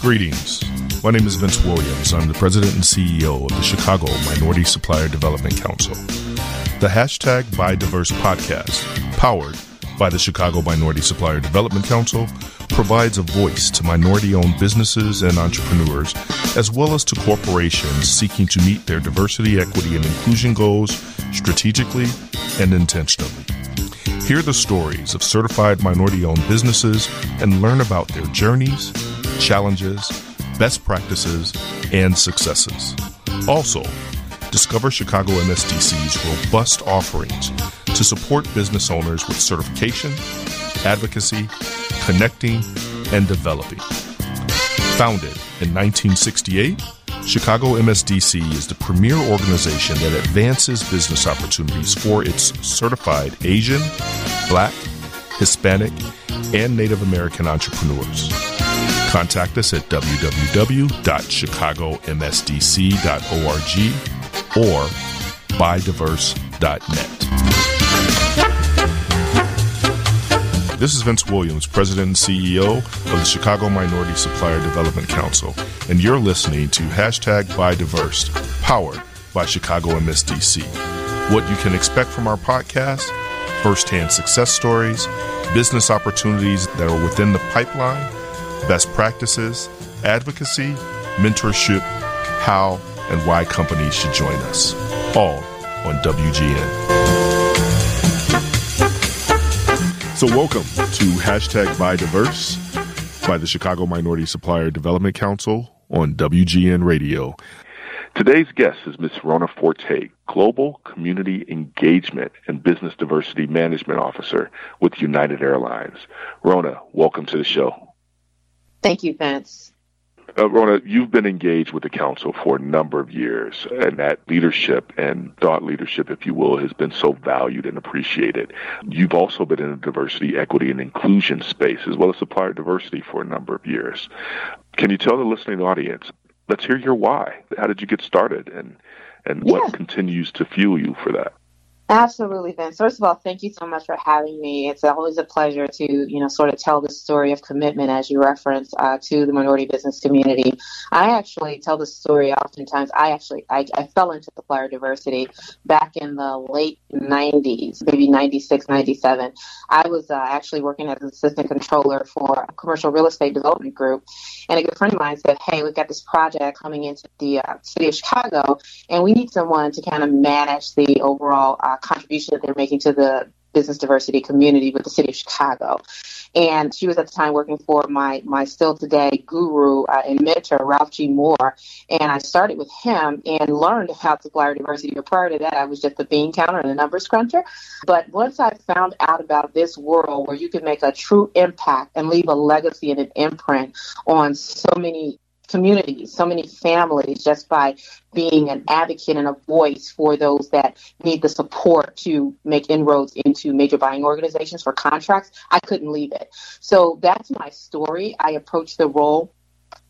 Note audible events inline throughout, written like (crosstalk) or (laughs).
Greetings. My name is Vince Williams. I'm the president and CEO of the Chicago Minority Supplier Development Council. The hashtag BuyDiverse podcast, powered by the Chicago Minority Supplier Development Council, provides a voice to minority owned businesses and entrepreneurs, as well as to corporations seeking to meet their diversity, equity, and inclusion goals strategically and intentionally. Hear the stories of certified minority owned businesses and learn about their journeys challenges, best practices, and successes. Also, discover Chicago MSDC's robust offerings to support business owners with certification, advocacy, connecting, and developing. Founded in 1968, Chicago MSDC is the premier organization that advances business opportunities for its certified Asian, Black, Hispanic, and Native American entrepreneurs. Contact us at www.chicagomsdc.org or buydiverse.net. This is Vince Williams, President and CEO of the Chicago Minority Supplier Development Council, and you're listening to hashtag BuyDiverse, powered by Chicago MSDC. What you can expect from our podcast, firsthand success stories, business opportunities that are within the pipeline, best practices, advocacy, mentorship, how and why companies should join us. All on WGN. So, welcome to hashtag Buy Diverse by the Chicago Minority Supplier Development Council on WGN Radio. Today's guest is Ms. Rona Forte, Global Community Engagement and Business Diversity Management Officer with United Airlines. Rona, welcome to the show. Thank you, Vince. Uh, Rona, you've been engaged with the council for a number of years, and that leadership and thought leadership, if you will, has been so valued and appreciated. You've also been in the diversity, equity, and inclusion space, as well as supplier diversity for a number of years. Can you tell the listening audience? Let's hear your why. How did you get started, and and yeah. what continues to fuel you for that? Absolutely, Vince. First of all, thank you so much for having me. It's always a pleasure to, you know, sort of tell the story of commitment as you reference uh, to the minority business community. I actually tell the story oftentimes. I actually I, I fell into supplier diversity back in the late 90s, maybe 96, 97. I was uh, actually working as an assistant controller for a commercial real estate development group, and a good friend of mine said, "Hey, we've got this project coming into the uh, city of Chicago, and we need someone to kind of manage the overall." Contribution that they're making to the business diversity community with the city of Chicago. And she was at the time working for my my still today guru uh, and mentor, Ralph G. Moore. And I started with him and learned about supplier diversity. But prior to that, I was just a bean counter and a numbers cruncher. But once I found out about this world where you can make a true impact and leave a legacy and an imprint on so many communities, so many families, just by being an advocate and a voice for those that need the support to make inroads into major buying organizations for contracts. I couldn't leave it. So that's my story. I approached the role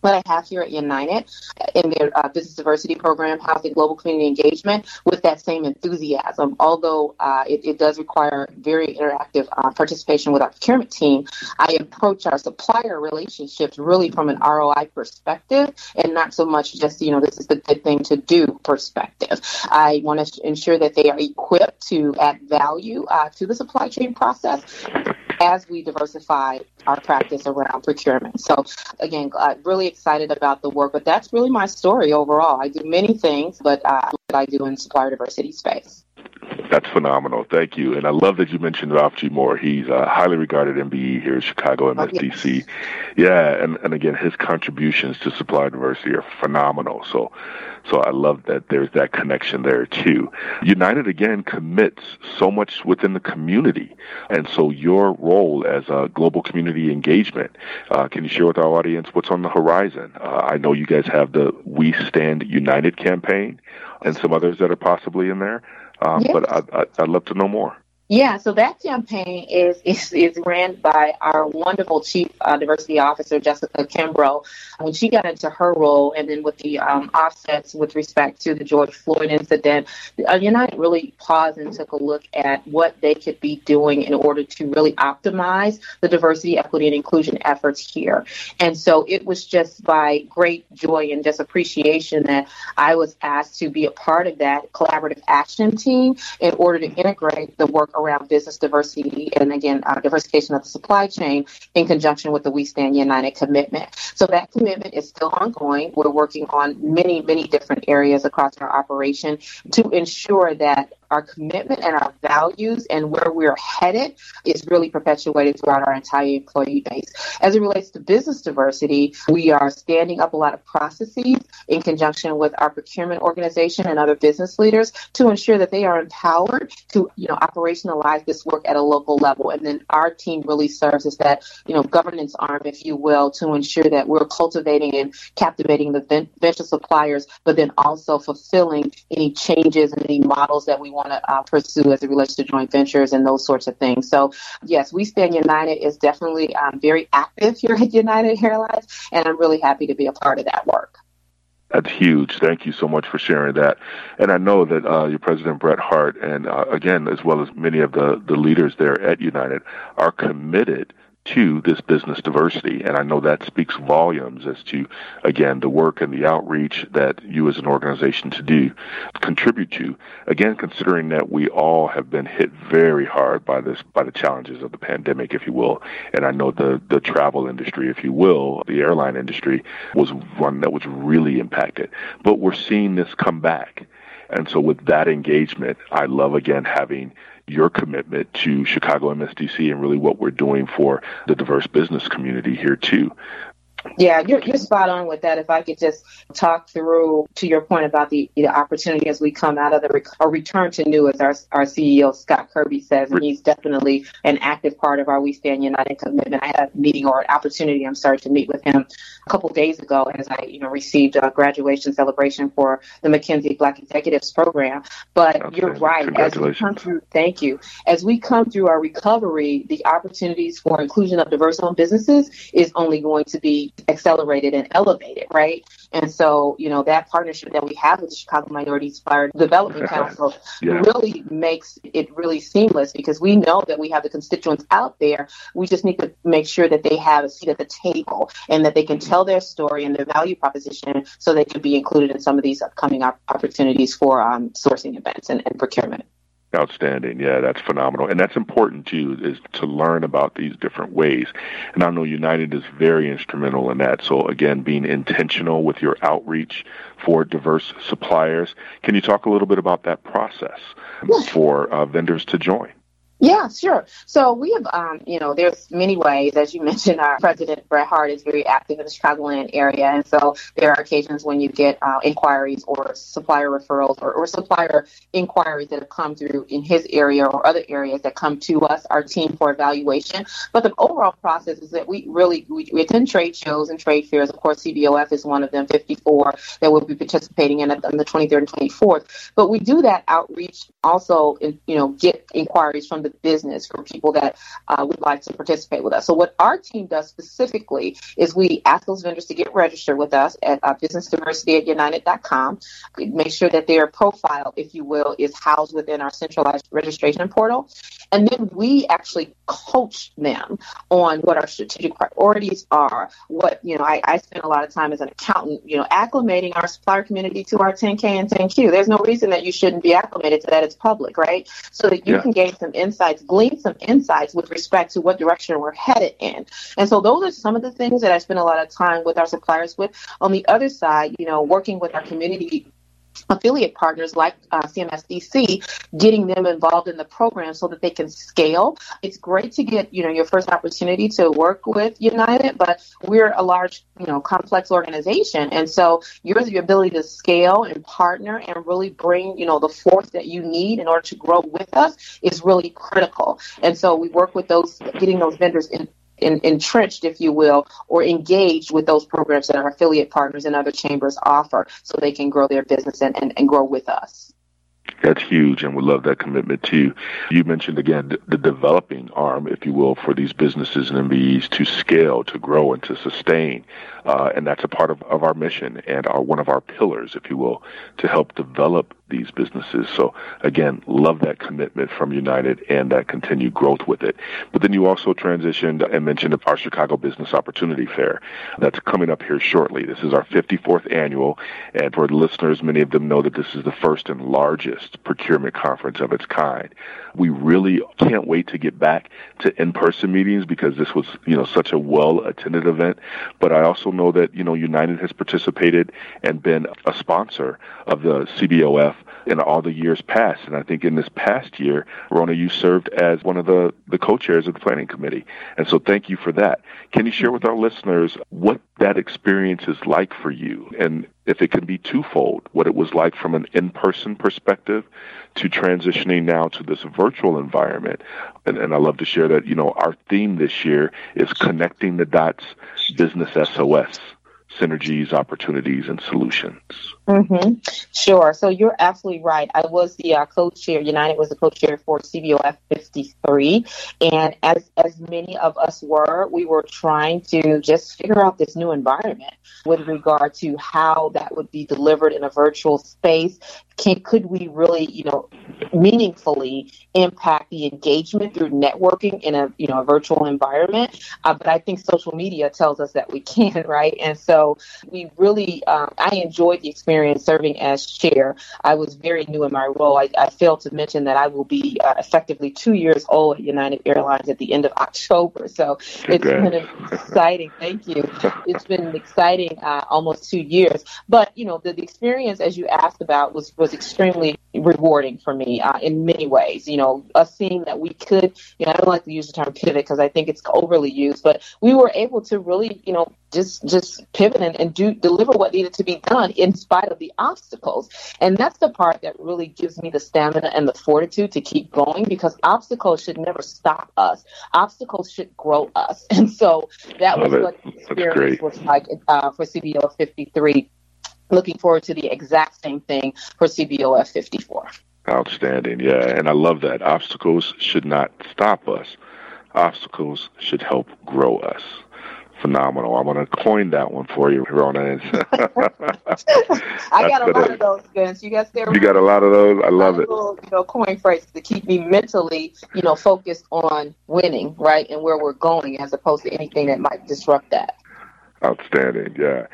what I have here at United in their uh, business diversity program, housing global community engagement, with that same enthusiasm. Although uh, it, it, does require very interactive uh, participation with our procurement team, I approach our supplier relationships really from an ROI perspective and not so much just, you know, this is the good thing to do perspective. I want to ensure that they are equipped to add value uh, to the supply chain process as we diversify our practice around procurement. So, again, uh, really excited about the work, but that's really my story overall. I do many things, but uh, I do in supplier diversity space. That's phenomenal. Thank you. And I love that you mentioned Ralph G. Moore. He's a highly regarded MBE here in Chicago, MSDC. Oh, yes. Yeah, and, and again, his contributions to supply diversity are phenomenal. So so I love that there's that connection there too. United again commits so much within the community. And so your role as a global community engagement, uh, can you share with our audience what's on the horizon? Uh, I know you guys have the We Stand United campaign and some others that are possibly in there. Um, yes. But I, I, I'd love to know more. Yeah, so that campaign is is, is ran by our wonderful Chief uh, Diversity Officer Jessica Kimbrough. When she got into her role, and then with the um, offsets with respect to the George Floyd incident, United really paused and took a look at what they could be doing in order to really optimize the diversity, equity, and inclusion efforts here. And so it was just by great joy and just appreciation that I was asked to be a part of that collaborative action team in order to integrate the work around business diversity and again uh, diversification of the supply chain in conjunction with the We Stand United commitment. So that commitment is still ongoing. We're working on many, many different areas across our operation to ensure that our commitment and our values and where we're headed is really perpetuated throughout our entire employee base. As it relates to business diversity, we are standing up a lot of processes in conjunction with our procurement organization and other business leaders to ensure that they are empowered to, you know, operationalize this work at a local level. And then our team really serves as that, you know, governance arm, if you will, to ensure that we're cultivating and captivating the venture suppliers, but then also fulfilling any changes and any models that we want to uh, pursue as it relates to joint ventures and those sorts of things. So, yes, We Stand United is definitely um, very active here at United Airlines, and I'm really happy to be a part of that work. That's huge. Thank you so much for sharing that. And I know that uh, your president, Brett Hart, and uh, again, as well as many of the, the leaders there at United, are committed to this business diversity. And I know that speaks volumes as to, again, the work and the outreach that you as an organization to do contribute to. Again, considering that we all have been hit very hard by this, by the challenges of the pandemic, if you will. And I know the, the travel industry, if you will, the airline industry was one that was really impacted. But we're seeing this come back. And so with that engagement, I love again having your commitment to Chicago MSDC and really what we're doing for the diverse business community here too. Yeah, you're, you're spot on with that. If I could just talk through to your point about the, the opportunity as we come out of the rec- or return to new, as our, our CEO Scott Kirby says, and he's definitely an active part of our We Stand United commitment. I had a meeting or an opportunity, I'm sorry, to meet with him a couple of days ago as I, you know, received a graduation celebration for the McKinsey Black Executives Program. But you're right. As we come through, thank you. As we come through our recovery, the opportunities for inclusion of diverse-owned businesses is only going to be accelerated and elevated, right? And so, you know, that partnership that we have with the Chicago Minority Supplier Development (laughs) Council yeah. really makes it really seamless because we know that we have the constituents out there. We just need to make sure that they have a seat at the table and that they can tell their story and their value proposition so they can be included in some of these upcoming op- opportunities for um, sourcing events and, and procurement. Outstanding. Yeah, that's phenomenal. And that's important too, is to learn about these different ways. And I know United is very instrumental in that. So again, being intentional with your outreach for diverse suppliers. Can you talk a little bit about that process for uh, vendors to join? Yeah, sure. So we have, um, you know, there's many ways. As you (laughs) mentioned, our president, Brett Hart, is very active in the Chicagoland area. And so there are occasions when you get uh, inquiries or supplier referrals or, or supplier inquiries that have come through in his area or other areas that come to us, our team for evaluation. But the overall process is that we really, we, we attend trade shows and trade fairs. Of course, CBOF is one of them, 54 that we'll be participating in on the 23rd and 24th. But we do that outreach also, in, you know, get inquiries from the the business for people that uh, would like to participate with us. So what our team does specifically is we ask those vendors to get registered with us at uh, businessdiversity at united.com. Make sure that their profile, if you will, is housed within our centralized registration portal. And then we actually coach them on what our strategic priorities are. What, you know, I, I spend a lot of time as an accountant, you know, acclimating our supplier community to our 10K and 10Q. There's no reason that you shouldn't be acclimated to that. It's public, right? So that you yeah. can gain some insights, glean some insights with respect to what direction we're headed in. And so those are some of the things that I spend a lot of time with our suppliers with. On the other side, you know, working with our community affiliate partners like uh, CMSDC, getting them involved in the program so that they can scale. It's great to get you know your first opportunity to work with United, but we're a large you know complex organization, and so your the ability to scale and partner and really bring you know the force that you need in order to grow with us is really critical. And so we work with those getting those vendors in, in, entrenched, if you will, or engaged with those programs that our affiliate partners and other chambers offer so they can grow their business and, and, and grow with us. That's huge, and we love that commitment too. You mentioned again the developing arm, if you will, for these businesses and MBEs to scale, to grow, and to sustain, uh, and that's a part of, of our mission and our one of our pillars, if you will, to help develop these businesses. So again, love that commitment from United and that continued growth with it. But then you also transitioned and mentioned our Chicago Business Opportunity Fair that's coming up here shortly. This is our 54th annual, and for listeners, many of them know that this is the first and largest procurement conference of its kind. We really can't wait to get back to in-person meetings because this was, you know, such a well-attended event. But I also know that, you know, United has participated and been a sponsor of the CBOF in all the years past. And I think in this past year, Rona, you served as one of the, the co-chairs of the planning committee. And so thank you for that. Can you share with our listeners what that experience is like for you? And if it can be twofold, what it was like from an in-person perspective to transitioning now to this virtual environment. And, and I love to share that, you know, our theme this year is connecting the dots business SOS synergies, opportunities, and solutions. Mm-hmm. Sure. So you're absolutely right. I was the uh, co-chair. United was the co-chair for CBOF 53, and as as many of us were, we were trying to just figure out this new environment with regard to how that would be delivered in a virtual space. Can could we really, you know, meaningfully impact the engagement through networking in a you know a virtual environment? Uh, but I think social media tells us that we (laughs) can, right? And so we really, um, I enjoyed the experience serving as chair. I was very new in my role. I, I failed to mention that I will be uh, effectively two years old at United Airlines at the end of (laughs) October. So it's been exciting. Thank you. (laughs) It's been an exciting uh, almost two years. But you know, the, the experience, as you asked about, was was extremely rewarding for me uh, in many ways. You know, us seeing that we could, you know, I don't like to use the term pivot because I think it's overly used, but we were able to really, you know, just just pivot and, and do deliver what needed to be done in spite of the obstacles. And that's the part that really gives me the stamina and the fortitude to keep going because obstacles should never stop us. Obstacles should grow us. (laughs) And so that Love was it. what the experience was like uh, for CBO 53 looking forward to the exact same thing for CBOF 54. Outstanding. Yeah. And I love that. Obstacles should not stop us, obstacles should help grow us. Phenomenal. I'm going to coin that one for you, Rona. (laughs) I got a lot of those, Vince. You guys there? You got a lot of those. I love it. Little, you know, coin phrases to keep me mentally, you know, focused on winning, right, and where we're going, as opposed to anything that might disrupt that. Outstanding, yeah.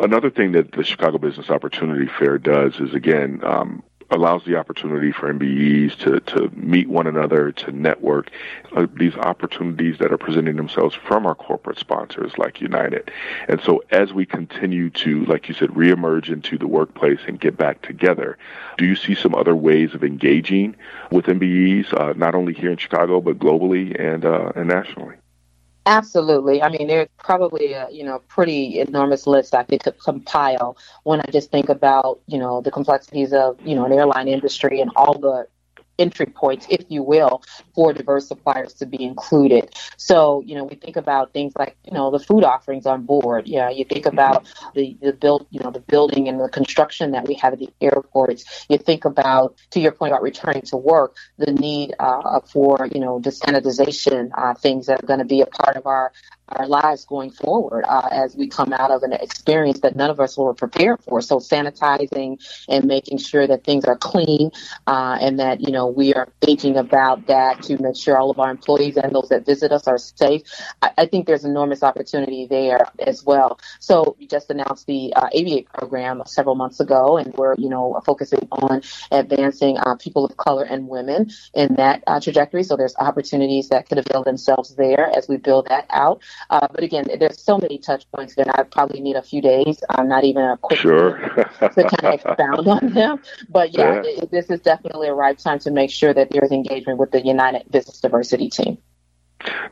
Another thing that the Chicago Business Opportunity Fair does is again um, allows the opportunity for MBEs to, to meet one another, to network. Uh, these opportunities that are presenting themselves from our corporate sponsors like United. And so as we continue to, like you said, reemerge into the workplace and get back together, do you see some other ways of engaging with MBEs, uh, not only here in Chicago, but globally and, uh, and nationally? Absolutely. I mean, there's probably a you know pretty enormous list I could compile when I just think about you know the complexities of you know an airline industry and all the entry points, if you will, for diverse suppliers to be included. So, you know, we think about things like, you know, the food offerings on board. Yeah, you think about the, the build, you know, the building and the construction that we have at the airports. You think about, to your point about returning to work, the need uh, for, you know, the sanitization uh, things that are going to be a part of our our lives going forward uh, as we come out of an experience that none of us were prepared for. So sanitizing and making sure that things are clean uh, and that you know we are thinking about that to make sure all of our employees and those that visit us are safe. I, I think there's enormous opportunity there as well. So we just announced the uh, program several months ago, and we're you know focusing on advancing uh, people of color and women in that uh, trajectory. So there's opportunities that could avail themselves there as we build that out. Uh, but again, there's so many touch points that I probably need a few days. I'm not even a quick sure. (laughs) to kind of expound on them. But yeah, yeah. It, this is definitely a right time to make sure that there's engagement with the United Business Diversity team.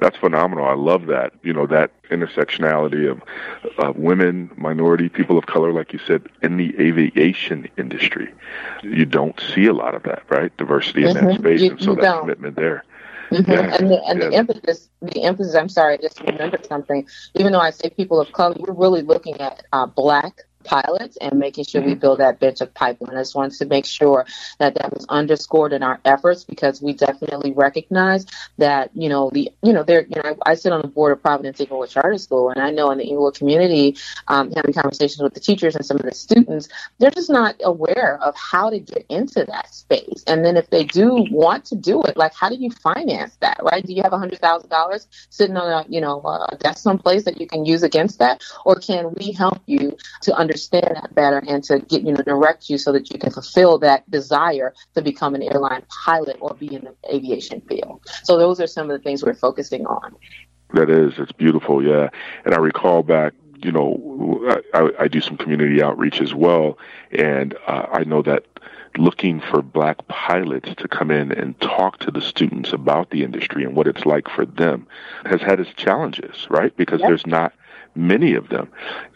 That's phenomenal. I love that. You know, that intersectionality of, of women, minority, people of color, like you said, in the aviation industry. You don't see a lot of that, right? Diversity in mm-hmm. that space. You, and so that don't. commitment there. Mm-hmm. Yeah. And the, and yeah. the emphasis, the emphasis. I'm sorry, I just remembered something. Even though I say people of color, we're really looking at uh, Black pilots and making sure we build that bench of pipeline. I just wanted to make sure that that was underscored in our efforts because we definitely recognize that, you know, the, you know, there, you know, I, I sit on the board of Providence Inglewood Charter School and I know in the Inglewood community, um, having conversations with the teachers and some of the students, they're just not aware of how to get into that space. And then if they do want to do it, like, how do you finance that, right? Do you have a hundred thousand dollars sitting on a, you know, a desk someplace that you can use against that? Or can we help you to understand understand that better and to get you know direct you so that you can fulfill that desire to become an airline pilot or be in the aviation field. So those are some of the things we're focusing on. That is, it's beautiful, yeah. And I recall back you know, I, I, do some community outreach as well, and uh, I know that looking for black pilots to come in and talk to the students about the industry and what it's like for them has had its challenges, right? Because yep. there's not many of them.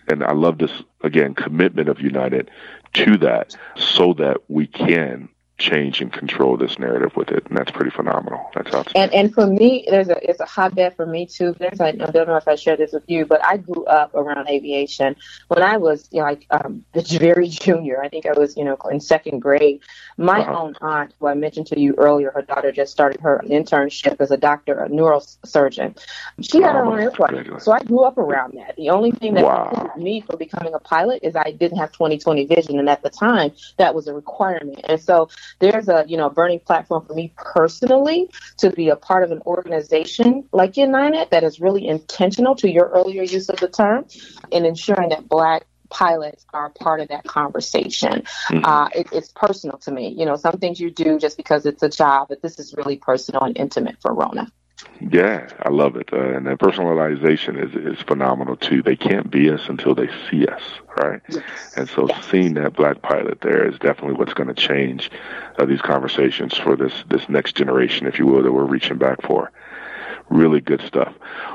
And I love this, again, commitment of United to that so that we can change and control this narrative with it, and that's pretty phenomenal. That's awesome. And and for me, there's a it's a hotbed for me too. There's I don't know if I shared this with you, but I grew up around aviation when I was you know, like um, (laughs) very junior. I think I was you know in second grade. My uh-huh. own aunt, who I mentioned to you earlier, her daughter just started her internship as a doctor, a neurosurgeon. She had her own airplane, so I grew up around that. The only thing that wow. me for becoming a pilot is I didn't have 20/20 vision, and at the time that was a requirement. And so there's a you know burning platform for me personally to be a part of an organization like United that is really intentional to your earlier use of the term in ensuring that black pilots are part of that conversation. Mm-hmm. Uh, it, it's personal to me. You know, some things you do just because it's a job, but this is really personal and intimate for Rona. Yeah, I love it, uh, and the personalization is is phenomenal too. They can't be us until they see us, right? Yes. And so, yes. seeing that black pilot there is definitely what's going to change uh, these conversations for this this next generation, if you will, that we're reaching back for. Really good stuff.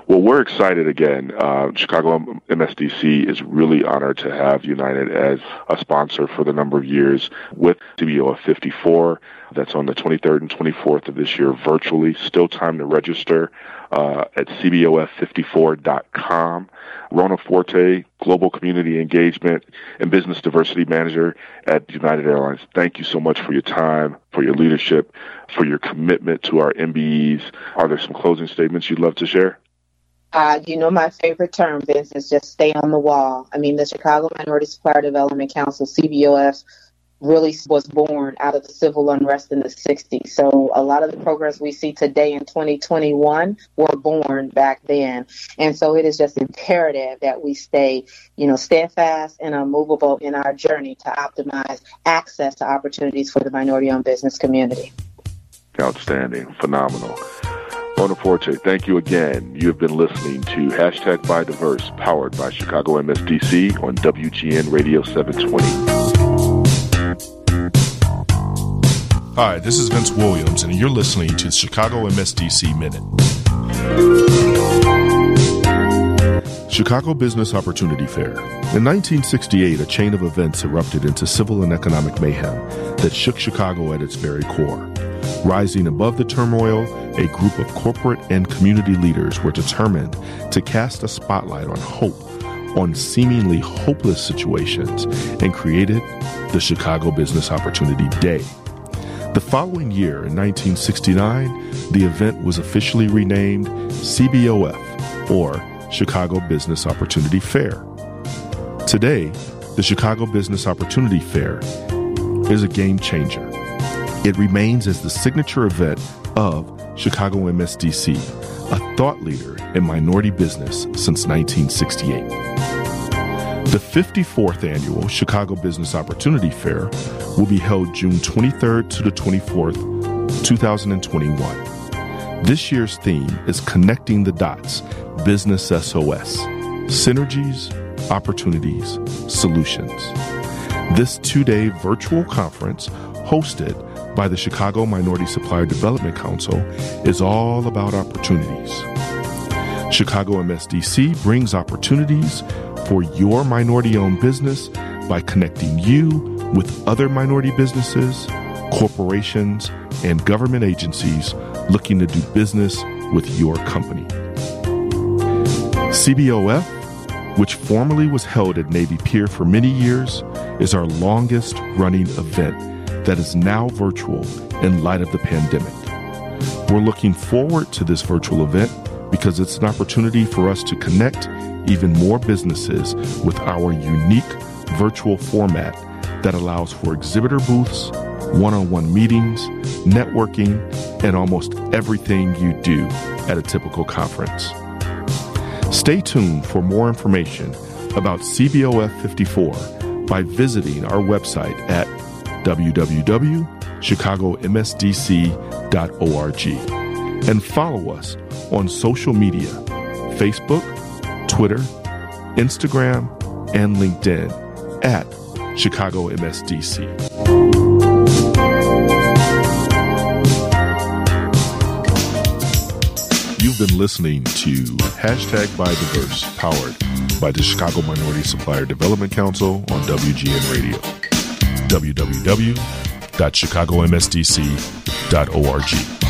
Well, we're excited again. Uh, Chicago MSDC is really honored to have United as a sponsor for the number of years with CBOF 54. That's on the 23rd and 24th of this year virtually. Still time to register uh, at cbof54.com. Rona Forte, Global Community Engagement and Business Diversity Manager at United Airlines. Thank you so much for your time, for your leadership, for your commitment to our MBEs. Are there some closing statements you'd love to share? Uh, you know, my favorite term, Vince, is just stay on the wall. I mean, the Chicago Minority Supplier Development Council, CBOF, really was born out of the civil unrest in the 60s. So a lot of the programs we see today in 2021 were born back then. And so it is just imperative that we stay, you know, steadfast and unmovable in our journey to optimize access to opportunities for the minority owned business community. Outstanding. Phenomenal. Rona Forte, thank you again. You have been listening to Hashtag Buy Diverse, powered by Chicago MSDC on WGN Radio 720. Hi, this is Vince Williams, and you're listening to Chicago MSDC Minute. Chicago Business Opportunity Fair. In 1968, a chain of events erupted into civil and economic mayhem that shook Chicago at its very core. Rising above the turmoil, a group of corporate and community leaders were determined to cast a spotlight on hope on seemingly hopeless situations and created the Chicago Business Opportunity Day. The following year, in 1969, the event was officially renamed CBOF, or Chicago Business Opportunity Fair. Today, the Chicago Business Opportunity Fair is a game changer. It remains as the signature event of Chicago MSDC, a thought leader in minority business since 1968. The 54th annual Chicago Business Opportunity Fair will be held June 23rd to the 24th, 2021. This year's theme is Connecting the Dots Business SOS Synergies, Opportunities, Solutions. This two day virtual conference, hosted by the Chicago Minority Supplier Development Council, is all about opportunities. Chicago MSDC brings opportunities for your minority owned business by connecting you with other minority businesses, corporations, and government agencies looking to do business with your company. CBOF which formerly was held at Navy Pier for many years, is our longest running event that is now virtual in light of the pandemic. We're looking forward to this virtual event because it's an opportunity for us to connect even more businesses with our unique virtual format that allows for exhibitor booths, one on one meetings, networking, and almost everything you do at a typical conference. Stay tuned for more information about CBOF 54 by visiting our website at www.chicagomsdc.org and follow us on social media Facebook, Twitter, Instagram, and LinkedIn at Chicago MSDC. You've been listening to Hashtag Buy Diverse, powered by the Chicago Minority Supplier Development Council on WGN Radio. www.chicagomsdc.org.